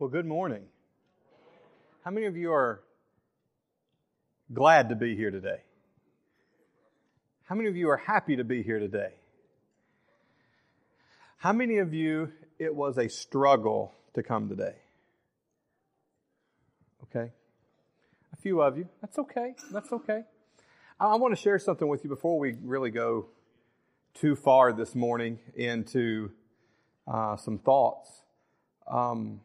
Well, good morning. How many of you are glad to be here today? How many of you are happy to be here today? How many of you it was a struggle to come today? Okay. A few of you. That's okay. That's okay. I want to share something with you before we really go too far this morning into uh, some thoughts. Um,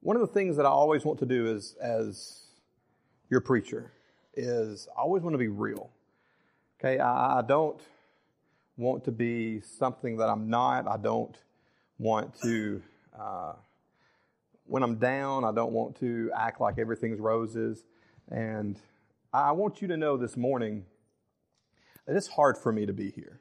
one of the things that I always want to do is, as your preacher, is I always want to be real. Okay, I, I don't want to be something that I'm not. I don't want to, uh, when I'm down, I don't want to act like everything's roses. And I want you to know this morning that it's hard for me to be here.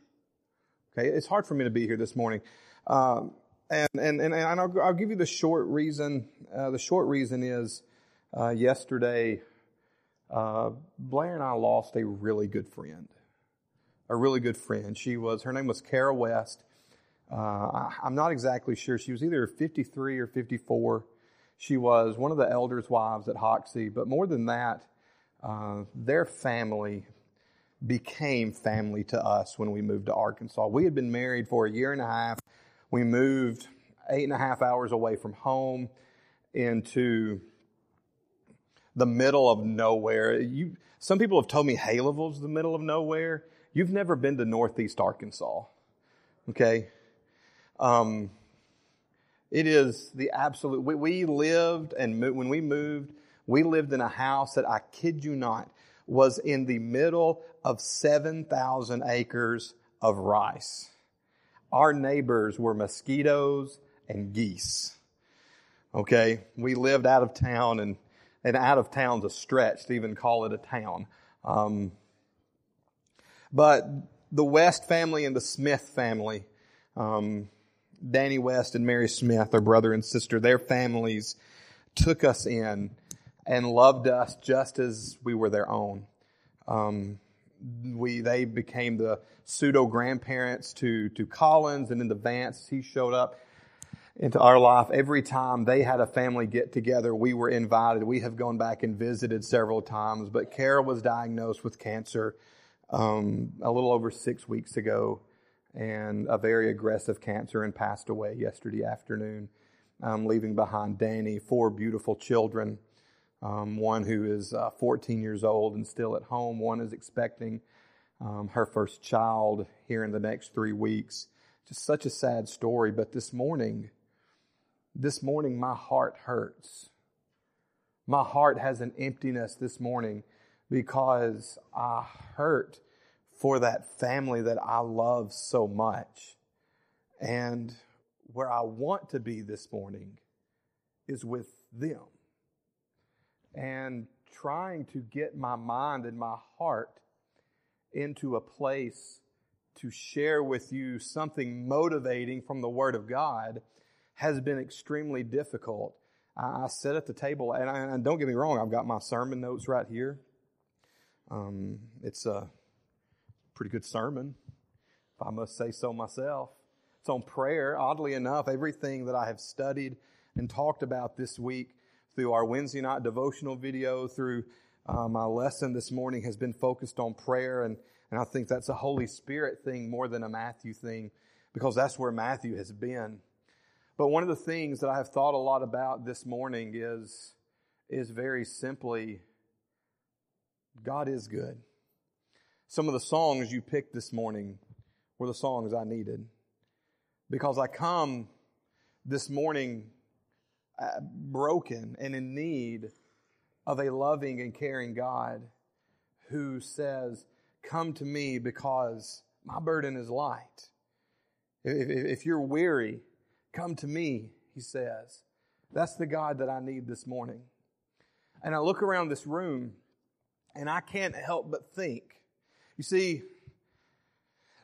Okay, it's hard for me to be here this morning. Um, and, and, and, and I'll, I'll, give you the short reason. Uh, the short reason is uh, yesterday, uh, Blair and I lost a really good friend. A really good friend. She was, her name was Kara West. Uh, I, I'm not exactly sure. She was either 53 or 54. She was one of the elders' wives at Hoxie. But more than that, uh, their family became family to us when we moved to Arkansas. We had been married for a year and a half we moved eight and a half hours away from home into the middle of nowhere. You, some people have told me Haleyville's the middle of nowhere. You've never been to Northeast Arkansas. Okay? Um, it is the absolute, we, we lived and mo- when we moved, we lived in a house that I kid you not was in the middle of 7,000 acres of rice our neighbors were mosquitoes and geese. Okay, we lived out of town, and and out of town's a stretch to even call it a town. Um, but the West family and the Smith family, um, Danny West and Mary Smith, our brother and sister, their families took us in and loved us just as we were their own. Um, we they became the pseudo grandparents to to Collins and then the Vance. He showed up into our life every time they had a family get together. We were invited. We have gone back and visited several times. But Kara was diagnosed with cancer um, a little over six weeks ago, and a very aggressive cancer, and passed away yesterday afternoon, um, leaving behind Danny four beautiful children. Um, one who is uh, 14 years old and still at home. One is expecting um, her first child here in the next three weeks. Just such a sad story. But this morning, this morning, my heart hurts. My heart has an emptiness this morning because I hurt for that family that I love so much. And where I want to be this morning is with them and trying to get my mind and my heart into a place to share with you something motivating from the Word of God has been extremely difficult. I, sit at the table, and, I, and, don't get me wrong, I've got my sermon notes right here. Um, it's a pretty good sermon, if I must say so myself. It's on prayer. Oddly enough, everything that I have studied and talked about this week through our Wednesday night devotional video, through uh, my lesson this morning has been focused on prayer. And, and I think that's a Holy Spirit thing more than a Matthew thing because that's where Matthew has been. But one of the things that I have thought a lot about this morning is, is very simply God is good. Some of the songs you picked this morning were the songs I needed because I come this morning uh, broken and in need of a loving and caring God who says, Come to me because my burden is light. If, you're weary, come to me, he says. That's the God that I need this morning. And I look around this room and I can't help but think. You see,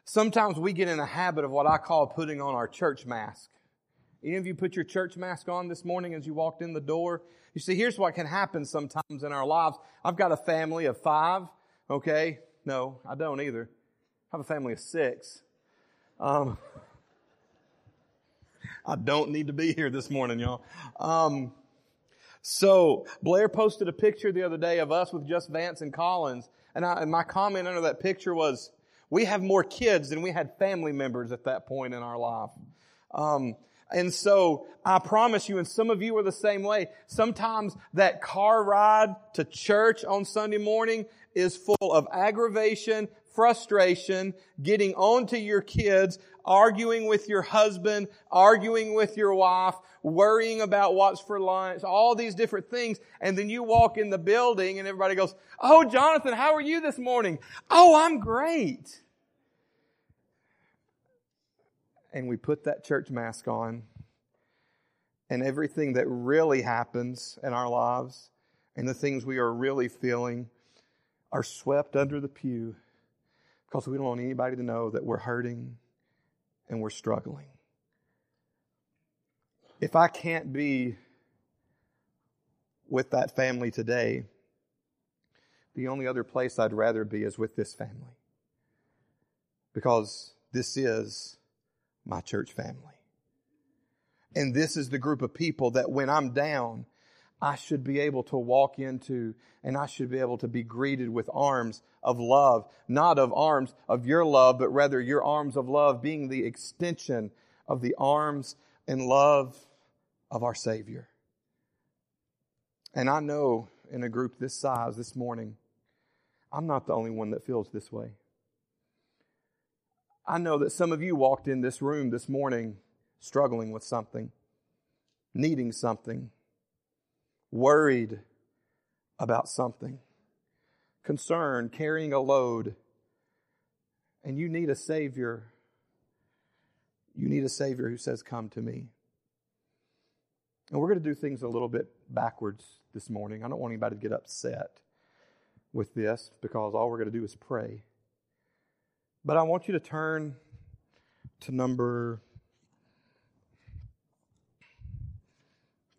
sometimes we get in a habit of what I call putting on our church mask. Any of you put your church mask on this morning as you walked in the door? You see, here's what can happen sometimes in our lives. I've got a family of five, okay? No, I don't either. I have a family of six. Um, I don't need to be here this morning, y'all. Um, so Blair posted a picture the other day of us with just Vance and Collins, and, I, and my comment under that picture was, "We have more kids than we had family members at that point in our life." Um, and so I promise you, and some of you are the same way. Sometimes that car ride to church on Sunday morning is full of aggravation, frustration, getting on to your kids, arguing with your husband, arguing with your wife, worrying about what's for lunch, all these different things. And then you walk in the building and everybody goes, Oh, Jonathan, how are you this morning? Oh, I'm great. And we put that church mask on and everything that really happens in our lives and the things we are really feeling are swept under the pew because we don't want anybody to know that we're hurting and we're struggling. If I can't be with that family today, the only other place I'd rather be is with this family. Because this is my church family. And this is the group of people that when I'm down, I should be able to walk into and I should be able to be greeted with arms of love, not of arms of your love, but rather your arms of love being the extension of the arms and love of our Savior. And I know in a group this size this morning, I'm not the only one that feels this way. I know that some of you walked in this room this morning struggling with something, needing something, worried about something, concerned, carrying a load, and you need a Savior. You need a Savior who says, Come to me. And we're going to do things a little bit backwards this morning. I don't want anybody to get upset with this because all we're going to do is pray. But I want you to turn to number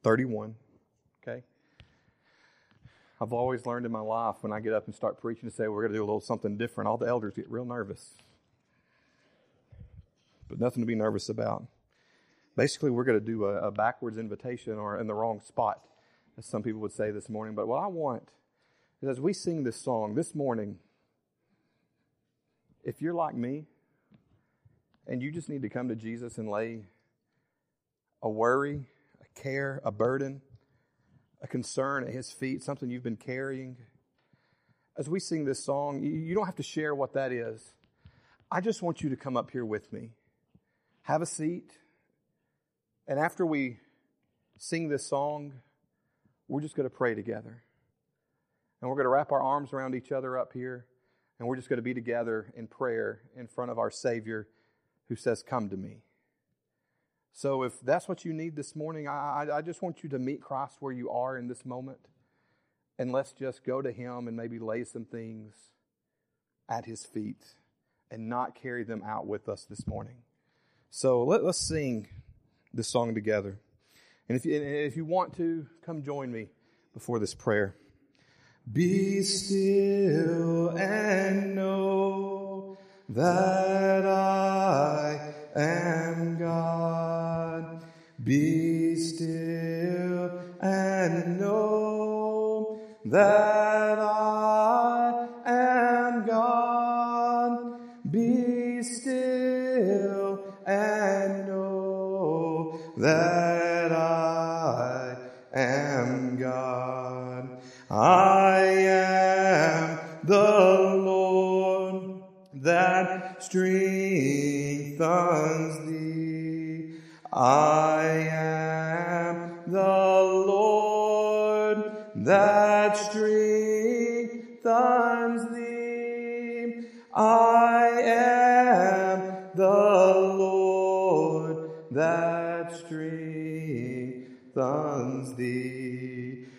31. Okay? I've always learned in my life when I get up and start preaching to say we're going to do a little something different, all the elders get real nervous. But nothing to be nervous about. Basically, we're going to do a, a backwards invitation or in the wrong spot, as some people would say this morning. But what I want is as we sing this song this morning, if you're like me and you just need to come to Jesus and lay a worry, a care, a burden, a concern at His feet, something you've been carrying. As we sing this song, you don't have to share what that is. I just want you to come up here with me. Have a seat. And after we sing this song, we're just going to pray together. And we're going to wrap our arms around each other up here. And we're just going to be together in prayer in front of our Savior who says, Come to me. So if that's what you need this morning, I, I just want you to meet Christ where you are in this moment. And let's just go to Him and maybe lay some things at His feet and not carry them out with us this morning. So let, us sing this song together. And if you, if you want to, come join me before this prayer. Be still and know that I am God. Be still and know that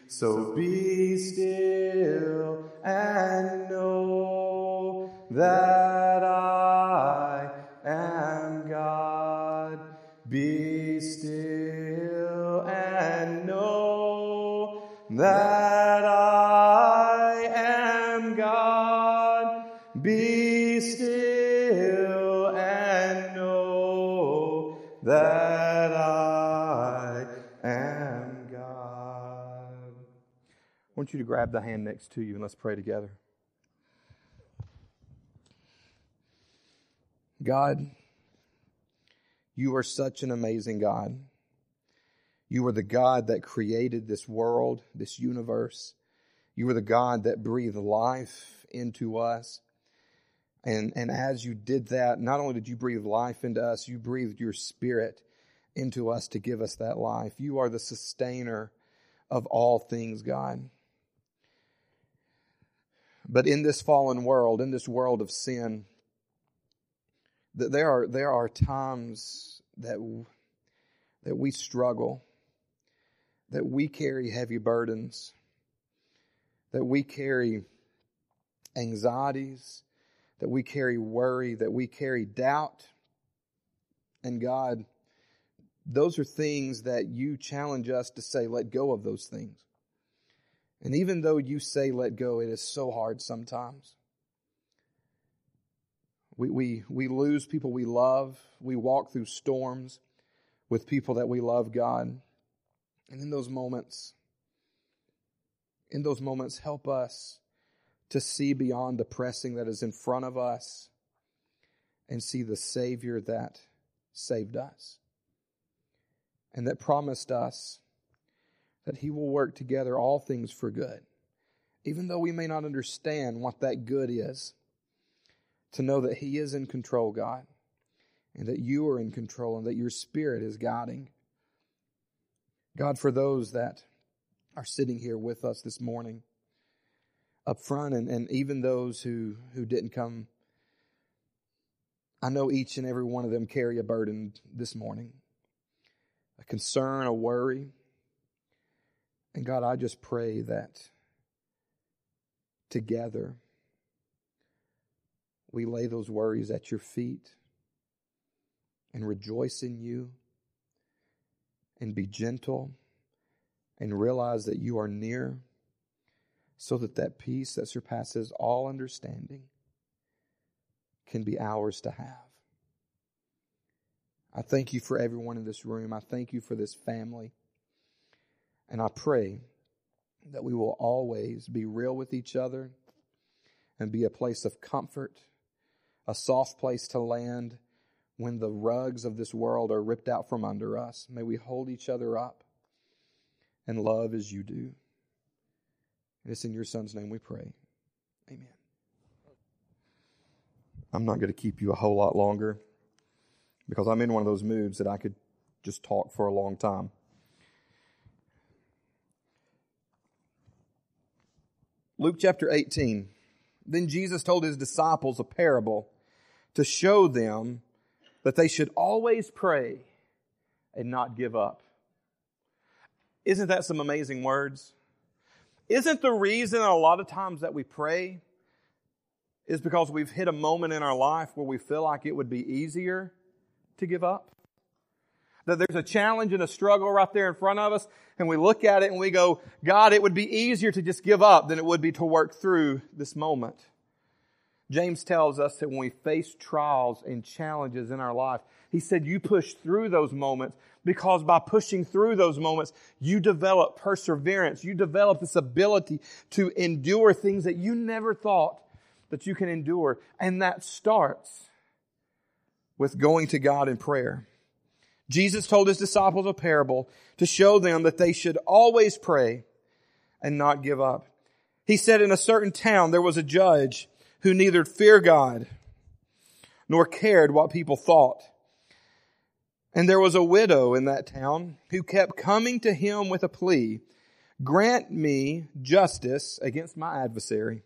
So be still and know that want you to grab the hand next to you and let's pray together. God, you are such an amazing God. You are the God that created this world, this universe. You are the God that breathed life into us. And, and as you did that, not only did you breathe life into us, you breathed your spirit into us to give us that life. You are the sustainer of all things, God. But in this fallen world, in this world of sin, that there are, there are times that, that we struggle, that we carry heavy burdens, that we carry anxieties, that we carry worry, that we carry doubt. And God, those are things that you challenge us to say, let go of those things. And even though you say let go, it is so hard sometimes. We, we, we lose people we love. We walk through storms with people that we love, God. And in those moments, in those moments, help us to see beyond the pressing that is in front of us and see the Savior that saved us and that promised us that He will work together all things for good. Even though we may not understand what that good is, to know that He is in control, God, and that you are in control and that your Spirit is guiding. God, for those that are sitting here with us this morning, up front, and, and even those who, who didn't come, I know each and every one of them carry a burden this morning a concern, a worry. And God, I just pray that together we lay those worries at your feet and rejoice in you and be gentle and realize that you are near so that that peace that surpasses all understanding can be ours to have. I thank you for everyone in this room. I thank you for this family. And I pray that we will always be real with each other and be a place of comfort, a soft place to land when the rugs of this world are ripped out from under us. May we hold each other up and love as you do. And it's in your son's name we pray. Amen. I'm not going to keep you a whole lot longer because I'm in one of those moods that I could just talk for a long time. Luke chapter 18. Then Jesus told his disciples a parable to show them that they should always pray and not give up. Isn't that some amazing words? Isn't the reason a lot of times that we pray is because we've hit a moment in our life where we feel like it would be easier to give up? That there's a challenge and a struggle right there in front of us, and we look at it and we go, God, it would be easier to just give up than it would be to work through this moment. James tells us that when we face trials and challenges in our life, he said, you push through those moments because by pushing through those moments, you develop perseverance. You develop this ability to endure things that you never thought that you can endure. And that starts with going to God in prayer. Jesus told his disciples a parable to show them that they should always pray and not give up. He said in a certain town there was a judge who neither feared God nor cared what people thought. And there was a widow in that town who kept coming to him with a plea, grant me justice against my adversary.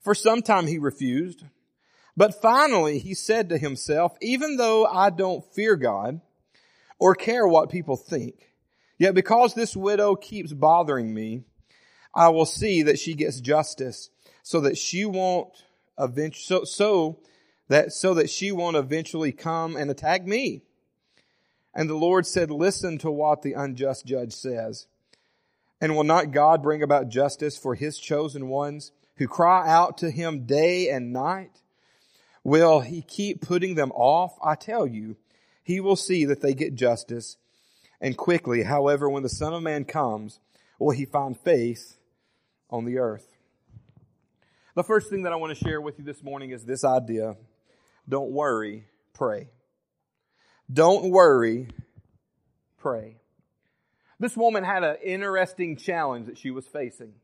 For some time he refused, but finally he said to himself, even though I don't fear God or care what people think, yet because this widow keeps bothering me, I will see that she gets justice so that she won't eventually, so, so that, so that she won't eventually come and attack me. And the Lord said, listen to what the unjust judge says. And will not God bring about justice for his chosen ones who cry out to him day and night? Will he keep putting them off? I tell you, he will see that they get justice and quickly. However, when the Son of Man comes, will he find faith on the earth? The first thing that I want to share with you this morning is this idea. Don't worry, pray. Don't worry, pray. This woman had an interesting challenge that she was facing.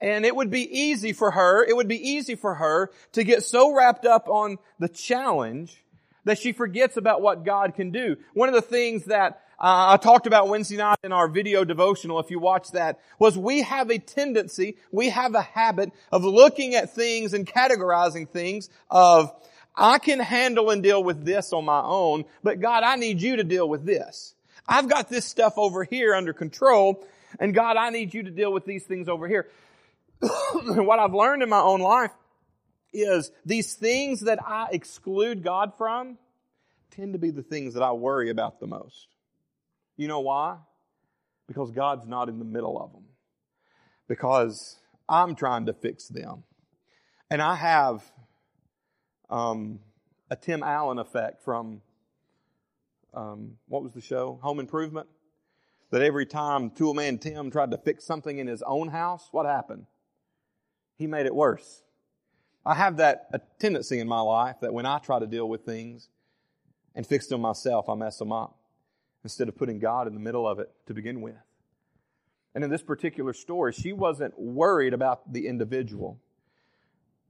And it would be easy for her, it would be easy for her to get so wrapped up on the challenge that she forgets about what God can do. One of the things that uh, I talked about Wednesday night in our video devotional, if you watch that, was we have a tendency, we have a habit of looking at things and categorizing things of, I can handle and deal with this on my own, but God, I need you to deal with this. I've got this stuff over here under control, and God, I need you to deal with these things over here. what I've learned in my own life is these things that I exclude God from tend to be the things that I worry about the most. You know why? Because God's not in the middle of them. Because I'm trying to fix them. And I have um, a Tim Allen effect from, um, what was the show? Home Improvement? That every time Tool Man Tim tried to fix something in his own house, what happened? He made it worse. I have that a tendency in my life that when I try to deal with things and fix them myself, I mess them up instead of putting God in the middle of it to begin with. And in this particular story, she wasn't worried about the individual.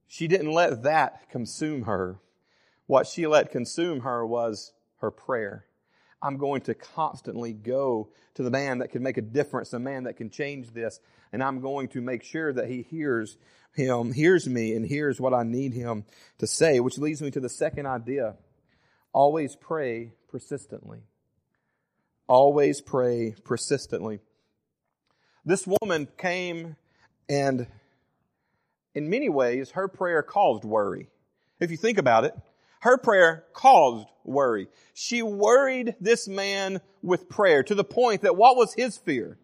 She didn't let that consume her. What she let consume her was her prayer. I'm going to constantly go to the man that can make a difference, the man that can change this, and I'm going to make sure that he hears him, hears me, and hears what I need him to say, which leads me to the second idea. Always pray persistently. Always pray persistently. This woman came and in many ways her prayer caused worry. If you think about it, her prayer caused worry. She worried this man with prayer to the point that what was his fear?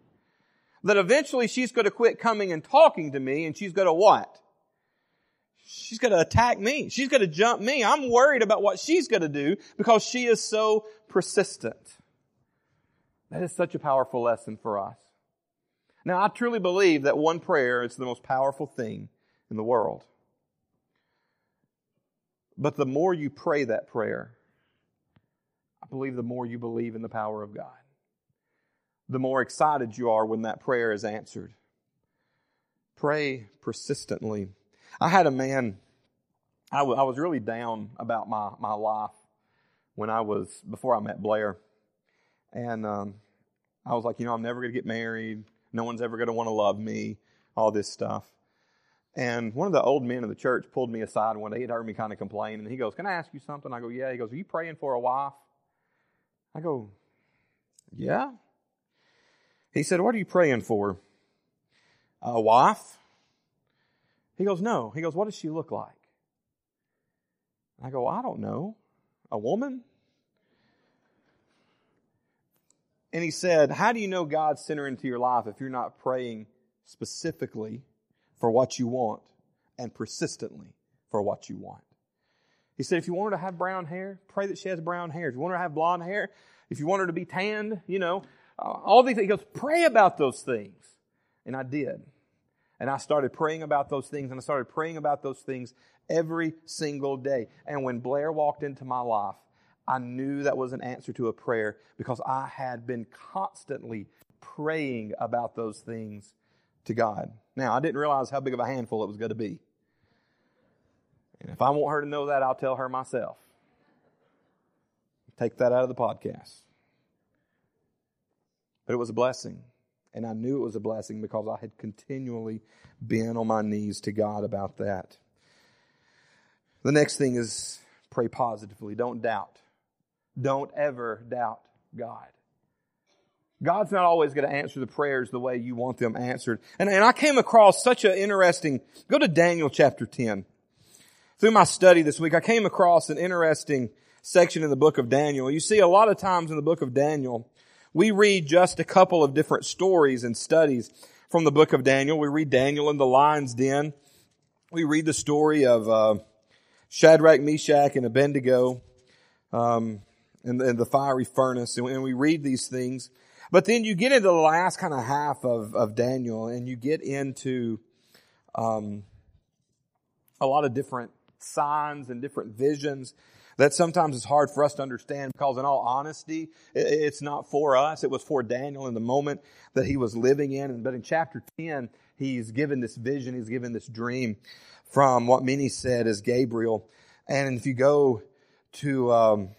That eventually she's going to quit coming and talking to me and she's going to what? She's going to attack me. She's going to jump me. I'm worried about what she's going to do because she is so persistent. That is such a powerful lesson for us. Now, I truly believe that one prayer is the most powerful thing in the world. But the more you pray that prayer, I believe the more you believe in the power of God. The more excited you are when that prayer is answered. Pray persistently. I had a man, I, w- I was really down about my, my life when I was, before I met Blair. And um, I was like, you know, I'm never going to get married. No one's ever going to want to love me, all this stuff. And one of the old men of the church pulled me aside one day. He'd heard me kind of complain. And he goes, Can I ask you something? I go, Yeah. He goes, Are you praying for a wife? I go, Yeah. He said, What are you praying for? A wife? He goes, No. He goes, What does she look like? I go, I don't know. A woman? And he said, How do you know God's center into your life if you're not praying specifically for what you want and persistently for what you want? He said, If you want her to have brown hair, pray that she has brown hair. If you want her to have blonde hair, if you want her to be tanned, you know, uh, all these things. He goes, Pray about those things. And I did. And I started praying about those things and I started praying about those things every single day. And when Blair walked into my life, I knew that was an answer to a prayer because I had been constantly praying about those things to God. Now, I didn't realize how big of a handful it was going to be. And if I want her to know that, I'll tell her myself. Take that out of the podcast. But it was a blessing. And I knew it was a blessing because I had continually been on my knees to God about that. The next thing is pray positively. Don't doubt. Don't ever doubt God. God's not always going to answer the prayers the way you want them answered. And, and I came across such an interesting, go to Daniel chapter 10. Through my study this week, I came across an interesting section in the book of Daniel. You see, a lot of times in the book of Daniel, we read just a couple of different stories and studies from the book of Daniel. We read Daniel in the lion's den. We read the story of uh, Shadrach, Meshach, and Abednego. Um, and, and the fiery furnace, and, and we read these things. But then you get into the last kind of half of, of Daniel, and you get into um, a lot of different signs and different visions that sometimes is hard for us to understand because in all honesty, it's not for us. It was for Daniel in the moment that he was living in. But in chapter 10, he's given this vision, he's given this dream from what many said is Gabriel. And if you go to, um,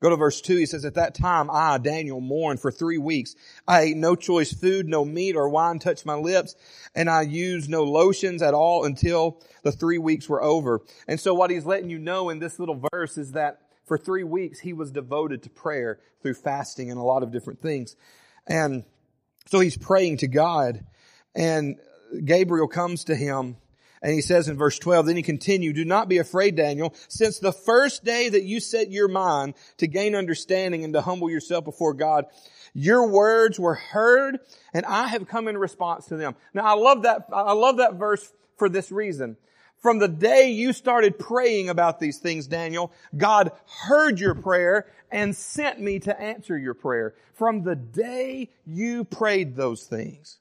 Go to verse 2. He says, At that time, I, Daniel, mourned for three weeks. I ate no choice food, no meat or wine touched my lips, and I used no lotions at all until the three weeks were over. And so what he's letting you know in this little verse is that for three weeks, he was devoted to prayer through fasting and a lot of different things. And so he's praying to God. And Gabriel comes to him and he says in verse 12, then he continued, do not be afraid, Daniel, since the first day that you set your mind to gain understanding and to humble yourself before God, your words were heard and I have come in response to them. Now I love that, I love that verse for this reason. From the day you started praying about these things, Daniel, God heard your prayer and sent me to answer your prayer. From the day you prayed those things.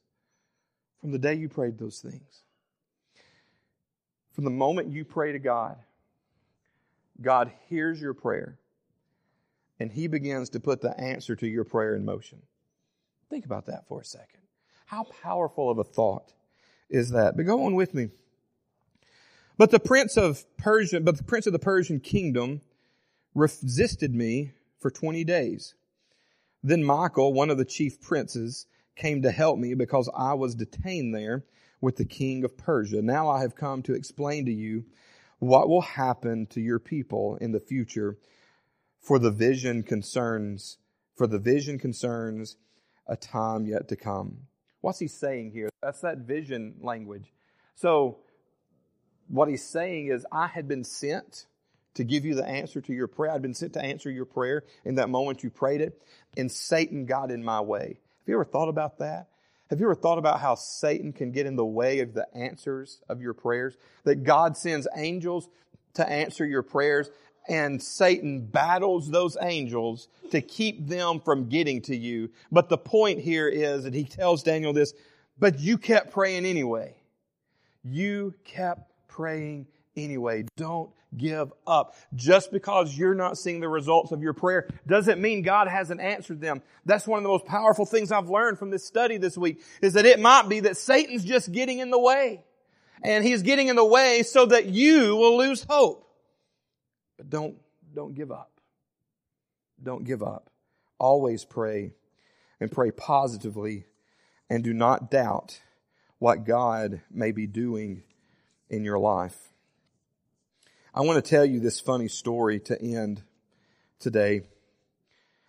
From the day you prayed those things. From the moment you pray to God, God hears your prayer and He begins to put the answer to your prayer in motion. Think about that for a second. How powerful of a thought is that? But go on with me. But the prince of Persia, but the prince of the Persian kingdom resisted me for 20 days. Then Michael, one of the chief princes, came to help me because I was detained there with the king of Persia. Now I have come to explain to you what will happen to your people in the future for the vision concerns for the vision concerns a time yet to come. What's he saying here? That's that vision language. So what he's saying is I had been sent to give you the answer to your prayer. I'd been sent to answer your prayer in that moment you prayed it, and Satan got in my way. Have you ever thought about that? Have you ever thought about how Satan can get in the way of the answers of your prayers? That God sends angels to answer your prayers and Satan battles those angels to keep them from getting to you. But the point here is that he tells Daniel this, but you kept praying anyway. You kept praying anyway. Don't give up. Just because you're not seeing the results of your prayer doesn't mean God hasn't answered them. That's one of the most powerful things I've learned from this study this week is that it might be that Satan's just getting in the way. And he's getting in the way so that you will lose hope. But don't, don't give up. Don't give up. Always pray and pray positively and do not doubt what God may be doing in your life. I want to tell you this funny story to end today.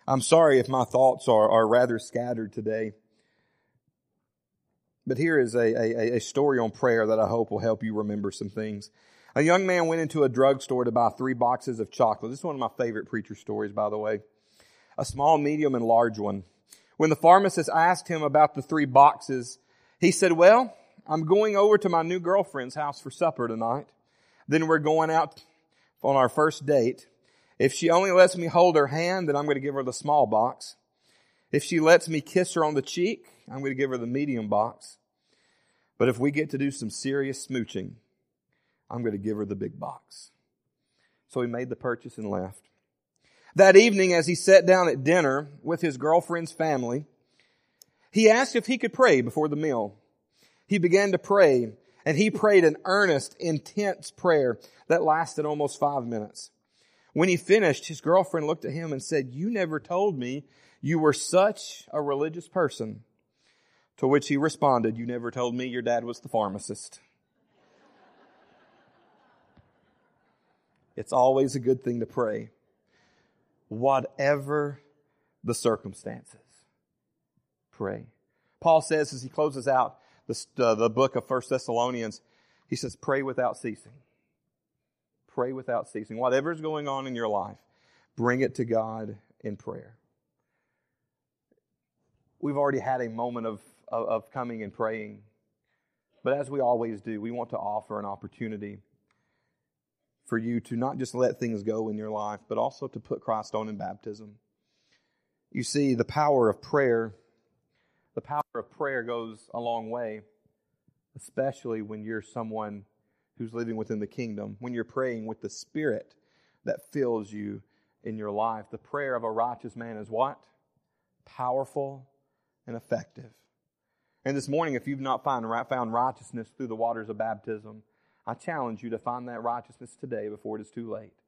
I'm sorry if my thoughts are, are rather scattered today. But here is a, a, a story on prayer that I hope will help you remember some things. A young man went into a drugstore to buy three boxes of chocolate. This is one of my favorite preacher stories, by the way. A small, medium, and large one. When the pharmacist asked him about the three boxes, he said, well, I'm going over to my new girlfriend's house for supper tonight. Then we're going out on our first date. If she only lets me hold her hand, then I'm going to give her the small box. If she lets me kiss her on the cheek, I'm going to give her the medium box. But if we get to do some serious smooching, I'm going to give her the big box. So he made the purchase and left. That evening, as he sat down at dinner with his girlfriend's family, he asked if he could pray before the meal. He began to pray and he prayed an earnest, intense prayer that lasted almost five minutes. When he finished, his girlfriend looked at him and said, you never told me you were such a religious person. To which he responded, you never told me your dad was the pharmacist. It's always a good thing to pray. Whatever the circumstances, pray. Paul says as he closes out, the, uh, the book of First Thessalonians, he says, pray without ceasing. Pray without ceasing. Whatever's going on in your life, bring it to God in prayer. We've already had a moment of, of, of coming and praying. But as we always do, we want to offer an opportunity for you to not just let things go in your life, but also to put Christ on in baptism. You see, the power of prayer, the power of prayer goes a long way, especially when you're someone who's living within the kingdom, when you're praying with the Spirit that fills you in your life. The prayer of a righteous man is what? Powerful and effective. And this morning, if you've not found, righteousness through the waters of baptism, I challenge you to find that righteousness today before it is too late.